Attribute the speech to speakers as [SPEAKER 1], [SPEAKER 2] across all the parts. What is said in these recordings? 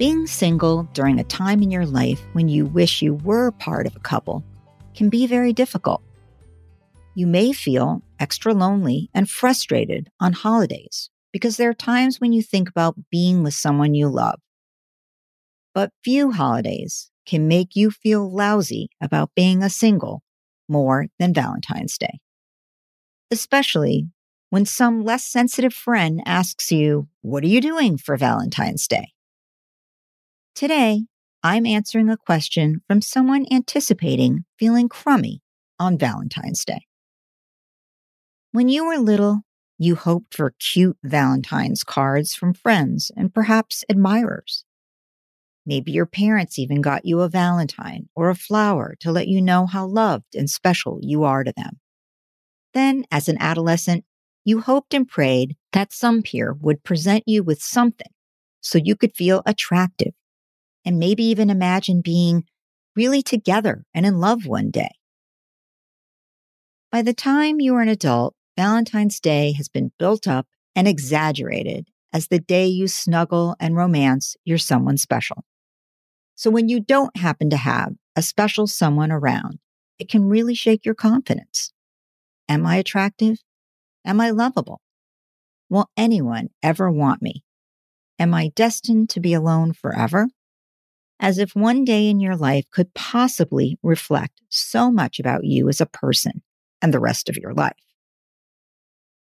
[SPEAKER 1] Being single during a time in your life when you wish you were part of a couple can be very difficult. You may feel extra lonely and frustrated on holidays because there are times when you think about being with someone you love. But few holidays can make you feel lousy about being a single more than Valentine's Day. Especially when some less sensitive friend asks you, What are you doing for Valentine's Day? Today, I'm answering a question from someone anticipating feeling crummy on Valentine's Day. When you were little, you hoped for cute Valentine's cards from friends and perhaps admirers. Maybe your parents even got you a Valentine or a flower to let you know how loved and special you are to them. Then, as an adolescent, you hoped and prayed that some peer would present you with something so you could feel attractive and maybe even imagine being really together and in love one day. By the time you are an adult, Valentine's Day has been built up and exaggerated as the day you snuggle and romance your someone special. So when you don't happen to have a special someone around, it can really shake your confidence. Am I attractive? Am I lovable? Will anyone ever want me? Am I destined to be alone forever? As if one day in your life could possibly reflect so much about you as a person and the rest of your life.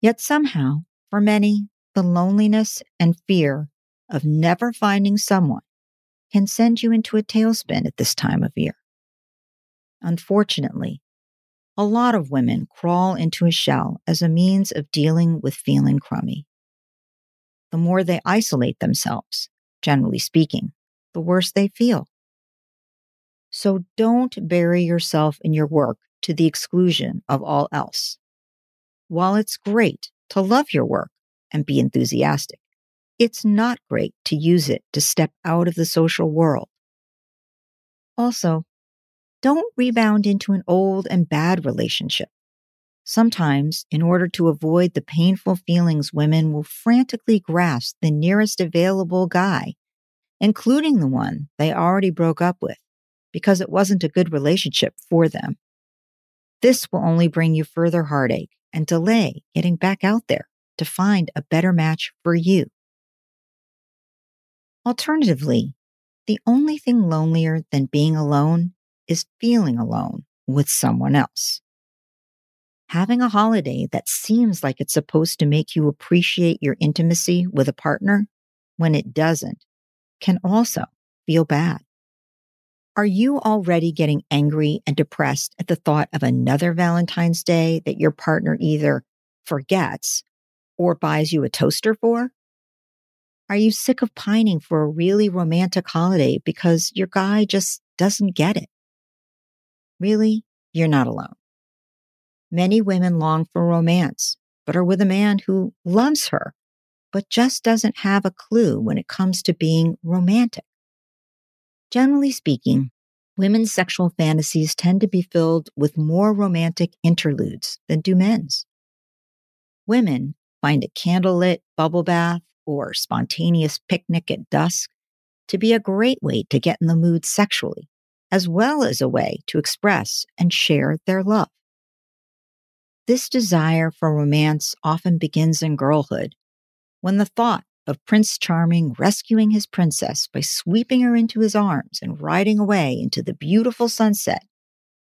[SPEAKER 1] Yet somehow, for many, the loneliness and fear of never finding someone can send you into a tailspin at this time of year. Unfortunately, a lot of women crawl into a shell as a means of dealing with feeling crummy. The more they isolate themselves, generally speaking, the worse they feel. So don't bury yourself in your work to the exclusion of all else. While it's great to love your work and be enthusiastic, it's not great to use it to step out of the social world. Also, don't rebound into an old and bad relationship. Sometimes, in order to avoid the painful feelings, women will frantically grasp the nearest available guy including the one they already broke up with, because it wasn't a good relationship for them. This will only bring you further heartache and delay getting back out there to find a better match for you. Alternatively, the only thing lonelier than being alone is feeling alone with someone else. Having a holiday that seems like it's supposed to make you appreciate your intimacy with a partner when it doesn't can also feel bad. Are you already getting angry and depressed at the thought of another Valentine's Day that your partner either forgets or buys you a toaster for? Are you sick of pining for a really romantic holiday because your guy just doesn't get it? Really, you're not alone. Many women long for romance, but are with a man who loves her but just doesn't have a clue when it comes to being romantic. Generally speaking, women's sexual fantasies tend to be filled with more romantic interludes than do men's. Women find a candlelit bubble bath or spontaneous picnic at dusk to be a great way to get in the mood sexually, as well as a way to express and share their love. This desire for romance often begins in girlhood when the thought of Prince Charming rescuing his princess by sweeping her into his arms and riding away into the beautiful sunset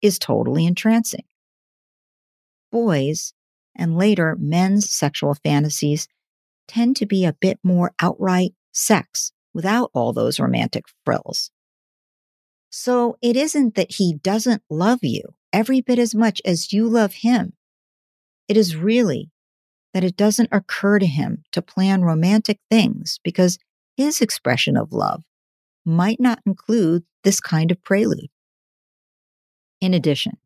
[SPEAKER 1] is totally entrancing. Boys, and later men's sexual fantasies, tend to be a bit more outright sex without all those romantic frills. So it isn't that he doesn't love you every bit as much as you love him. It is really that it doesn't occur to him to plan romantic things because his expression of love might not include this kind of prelude. In addition,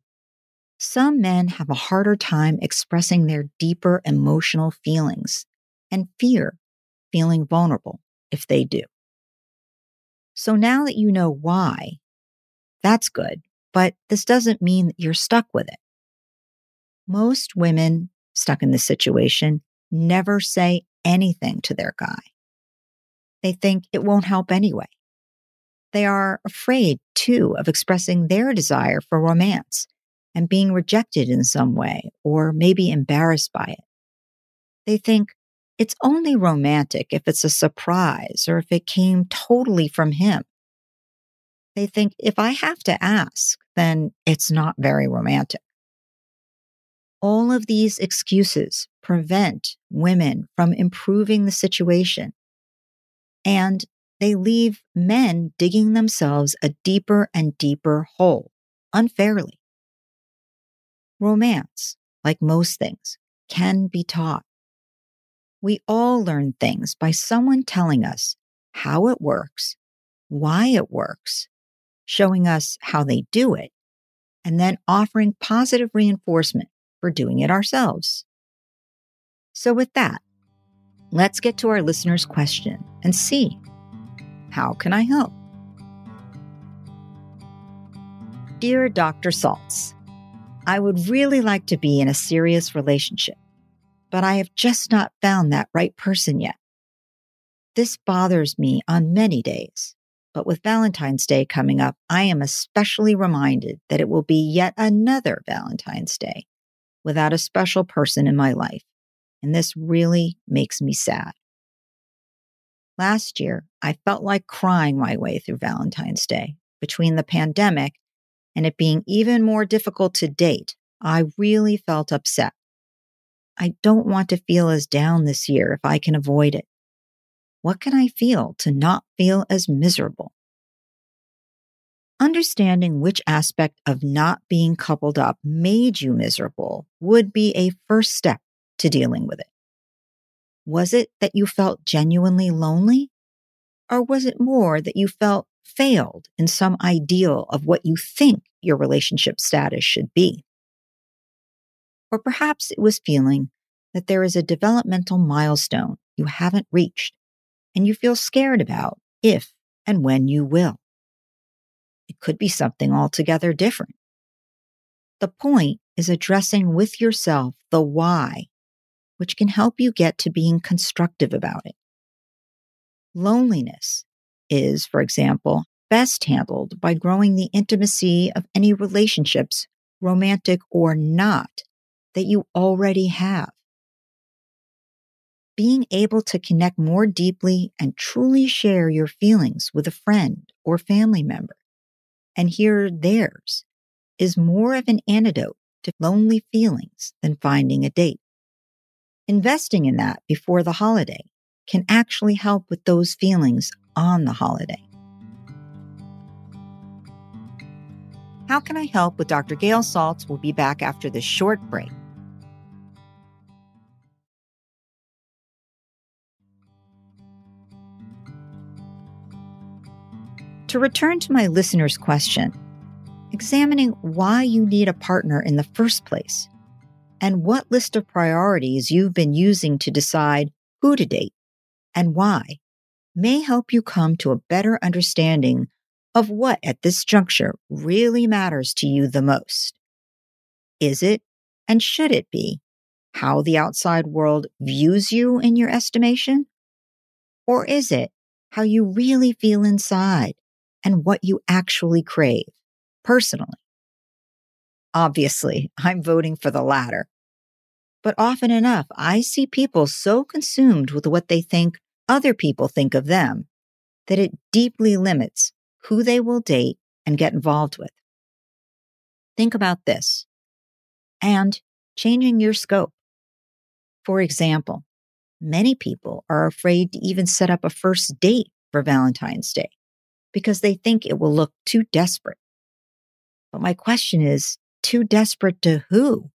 [SPEAKER 1] some men have a harder time expressing their deeper emotional feelings and fear feeling vulnerable if they do. So now that you know why, that's good, but this doesn't mean that you're stuck with it. Most women stuck in this situation never say anything to their guy. They think it won't help anyway. They are afraid, too, of expressing their desire for romance and being rejected in some way or maybe embarrassed by it. They think it's only romantic if it's a surprise or if it came totally from him. They think if I have to ask, then it's not very romantic. All of these excuses prevent women from improving the situation. And they leave men digging themselves a deeper and deeper hole unfairly. Romance, like most things, can be taught. We all learn things by someone telling us how it works, why it works, showing us how they do it, and then offering positive reinforcement doing it ourselves. So, with that, let's get to our listener's question and see how can I help? Dear Dr. Saltz, I would really like to be in a serious relationship, but I have just not found that right person yet. This bothers me on many days, but with Valentine's Day coming up, I am especially reminded that it will be yet another Valentine's Day without a special person in my life, and this really makes me sad. Last year, I felt like crying my way through Valentine's Day between the pandemic and it being even more difficult to date, I really felt upset. I don't want to feel as down this year if I can avoid it. What can I feel to not feel as miserable? Understanding which aspect of not being coupled up made you miserable would be a first step to dealing with it. Was it that you felt genuinely lonely? Or was it more that you felt failed in some ideal of what you think your relationship status should be. Or perhaps it was feeling that there is a developmental milestone you haven't reached and you feel scared about if and when you will. It could be something altogether different. The point is addressing with yourself the why, which can help you get to being constructive about it. Loneliness is, for example, best handled by growing the intimacy of any relationships, romantic or not, that you already have. Being able to connect more deeply and truly share your feelings with a friend or family member and hear theirs is more of an antidote to lonely feelings than finding a date. Investing in that before the holiday can actually help with those feelings on the holiday. How Can I Help with Dr. Gail Saltz We'll be back after this short break. To return to my listener's question, examining why you need a partner in the first place and what list of priorities you've been using to decide who to date and why may help you come to a better understanding of what at this juncture really matters to you the most. Is it, and should it be, how the outside world views you in your estimation? Or is it how you really feel inside and what you actually crave personally? Obviously, I'm voting for the latter. But often enough, I see people so consumed with what they think other people think of them that it deeply limits who they will date and get involved with. Think about this and changing your scope. For example, many people are afraid to even set up a first date for Valentine's Day because they think it will look too desperate. But my question is too desperate to who?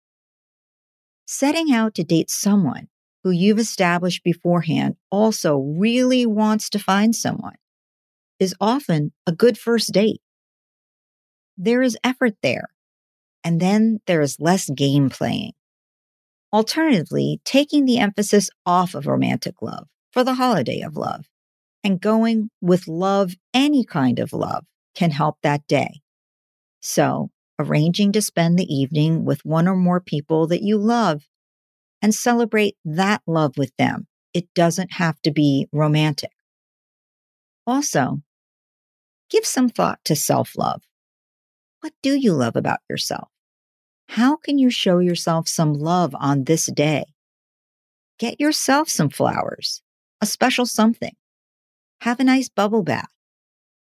[SPEAKER 1] Setting out to date someone who you've established beforehand also really wants to find someone is often a good first date. There is effort there, and then there is less game playing. Alternatively, taking the emphasis off of romantic love for the holiday of love and going with love, any kind of love, can help that day. So, arranging to spend the evening with one or more people that you love and celebrate that love with them. It doesn't have to be romantic. Also, give some thought to self love. What do you love about yourself? How can you show yourself some love on this day? Get yourself some flowers, a special something. Have a nice bubble bath.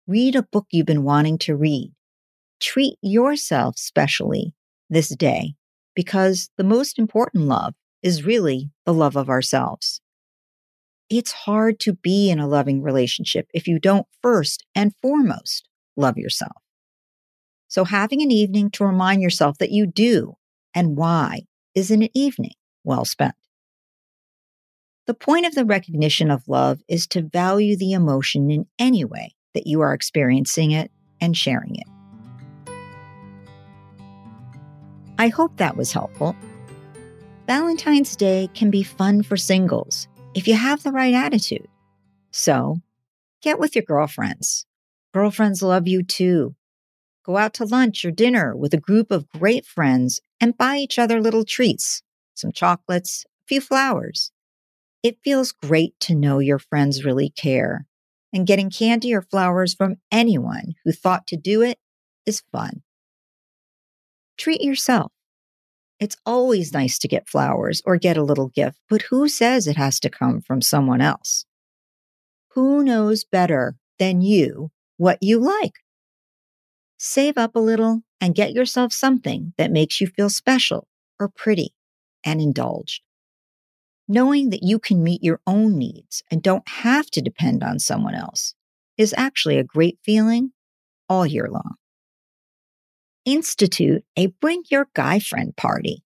[SPEAKER 1] Read a book you've been wanting to read. Treat yourself specially this day because the most important love is really the love of ourselves. It's hard to be in a loving relationship if you don't first and foremost love yourself. So having an evening to remind yourself that you do and why is an evening well spent. The point of the recognition of love is to value the emotion in any way that you are experiencing it and sharing it. I hope that was helpful. Valentine's Day can be fun for singles if you have the right attitude. So get with your girlfriends. Girlfriends love you too. Go out to lunch or dinner with a group of great friends and buy each other little treats, some chocolates, a few flowers. It feels great to know your friends really care, and getting candy or flowers from anyone who thought to do it is fun. Treat yourself. It's always nice to get flowers or get a little gift, but who says it has to come from someone else? Who knows better than you what you like? Save up a little and get yourself something that makes you feel special or pretty and indulged. Knowing that you can meet your own needs and don't have to depend on someone else is actually a great feeling all year long institute a bring your guy friend party.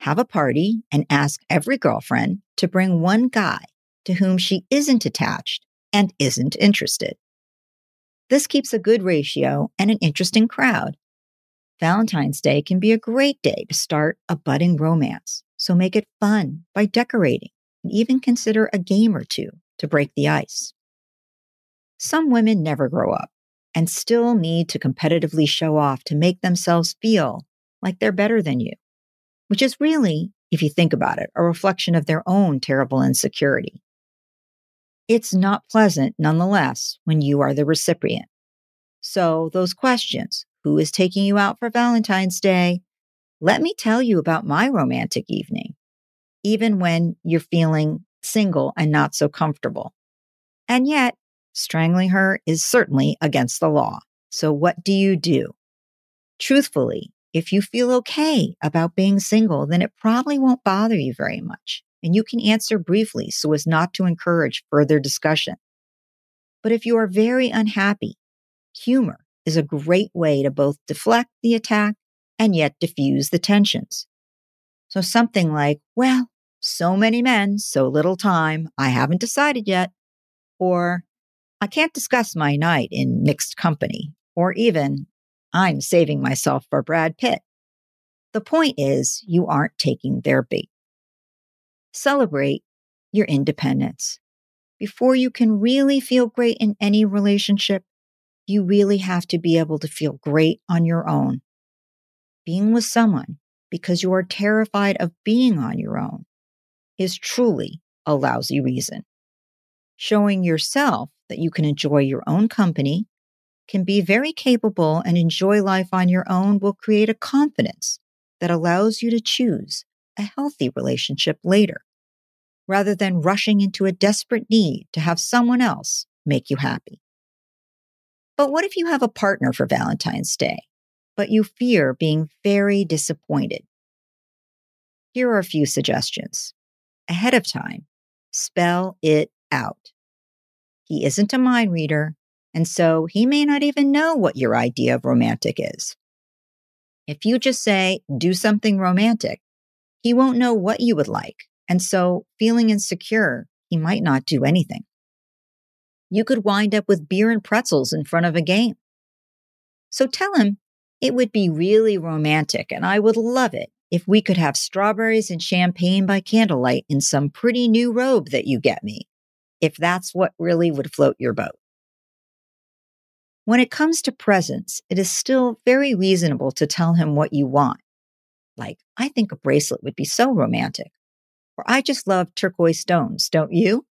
[SPEAKER 1] Have a party and ask every girlfriend to bring one guy to whom she isn't attached and isn't interested. This keeps a good ratio and an interesting crowd. Valentine's Day can be a great day to start a budding romance, so make it fun by decorating and even consider a game or two to break the ice. Some women never grow up and still need to competitively show off to make themselves feel like they're better than you, which is really, if you think about it, a reflection of their own terrible insecurity. It's not pleasant, nonetheless, when you are the recipient. So, those questions who is taking you out for Valentine's Day? Let me tell you about my romantic evening, even when you're feeling single and not so comfortable. And yet, Strangling her is certainly against the law. So what do you do? Truthfully, if you feel okay about being single, then it probably won't bother you very much. And you can answer briefly so as not to encourage further discussion. But if you are very unhappy, humor is a great way to both deflect the attack and yet diffuse the tensions. So something like, well, so many men, so little time, I haven't decided yet. Or, I can't discuss my night in mixed company, or even, I'm saving myself for Brad Pitt. The point is, you aren't taking their bait. Celebrate your independence. Before you can really feel great in any relationship, you really have to be able to feel great on your own. Being with someone because you are terrified of being on your own is truly a lousy reason. Showing yourself that you can enjoy your own company, can be very capable, and enjoy life on your own will create a confidence that allows you to choose a healthy relationship later, rather than rushing into a desperate need to have someone else make you happy. But what if you have a partner for Valentine's Day, but you fear being very disappointed? Here are a few suggestions. Ahead of time, spell it out. He isn't a mind reader, and so he may not even know what your idea of romantic is. If you just say, do something romantic, he won't know what you would like. And so, feeling insecure, he might not do anything. you could wind up with beer and pretzels in front of a game. So tell him it would be really romantic and I would love it if we could have strawberries and champagne by candlelight in some pretty new robe that you get me, if that's what really would float your boat. When it comes to presents, it is still very reasonable to tell him what you want. Like, I think a bracelet would be so romantic. Or I just love turquoise stones, don't you?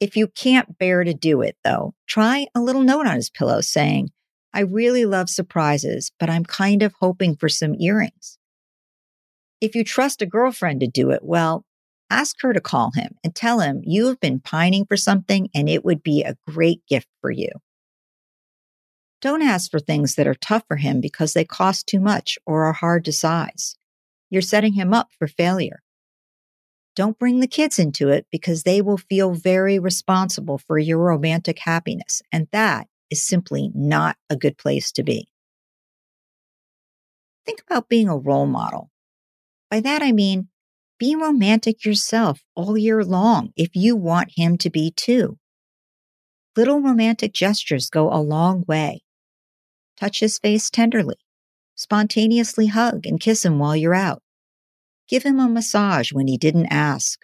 [SPEAKER 1] If you can't bear to do it, though, try a little note on his pillow saying, I really love surprises, but I'm kind of hoping for some earrings. If you trust a girlfriend to do it, well, ask her to call him and tell him you have been pining for something and it would be a great gift for you. Don't ask for things that are tough for him because they cost too much or are hard to size. You're setting him up for failure. Don't bring the kids into it because they will feel very responsible for your romantic happiness. And that is simply not a good place to be. Think about being a role model. By that, I mean, be romantic yourself all year long if you want him to be too. Little romantic gestures go a long way. Touch his face tenderly. Spontaneously hug and kiss him while you're out. Give him a massage when he didn't ask.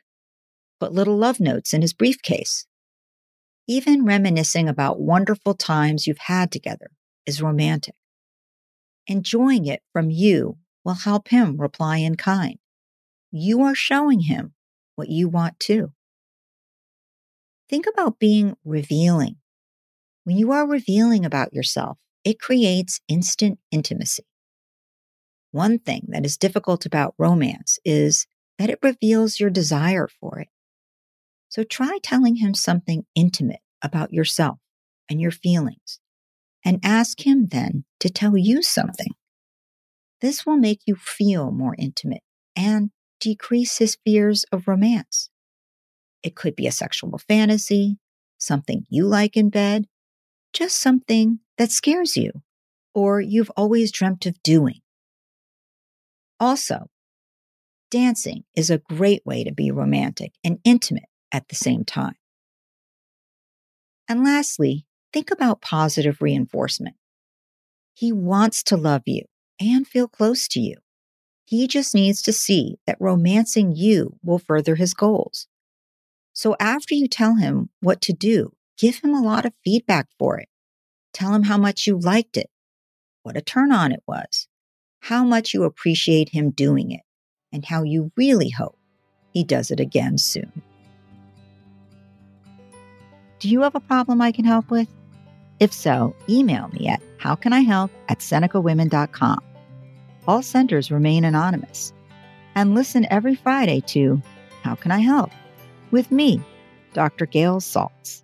[SPEAKER 1] Put little love notes in his briefcase. Even reminiscing about wonderful times you've had together is romantic. Enjoying it from you will help him reply in kind. You are showing him what you want too. Think about being revealing. When you are revealing about yourself, it creates instant intimacy. One thing that is difficult about romance is that it reveals your desire for it. So try telling him something intimate about yourself and your feelings and ask him then to tell you something. This will make you feel more intimate and decrease his fears of romance. It could be a sexual fantasy, something you like in bed, just something that scares you or you've always dreamt of doing. Also, dancing is a great way to be romantic and intimate at the same time. And lastly, think about positive reinforcement. He wants to love you and feel close to you. He just needs to see that romancing you will further his goals. So after you tell him what to do, give him a lot of feedback for it. Tell him how much you liked it, what a turn on it was, how much you appreciate him doing it, and how you really hope he does it again soon. Do you have a problem I can help with? If so, email me at howcanihelp at senecawomen.com. All senders remain anonymous. And listen every Friday to How Can I Help? with me, Dr. Gail Saltz.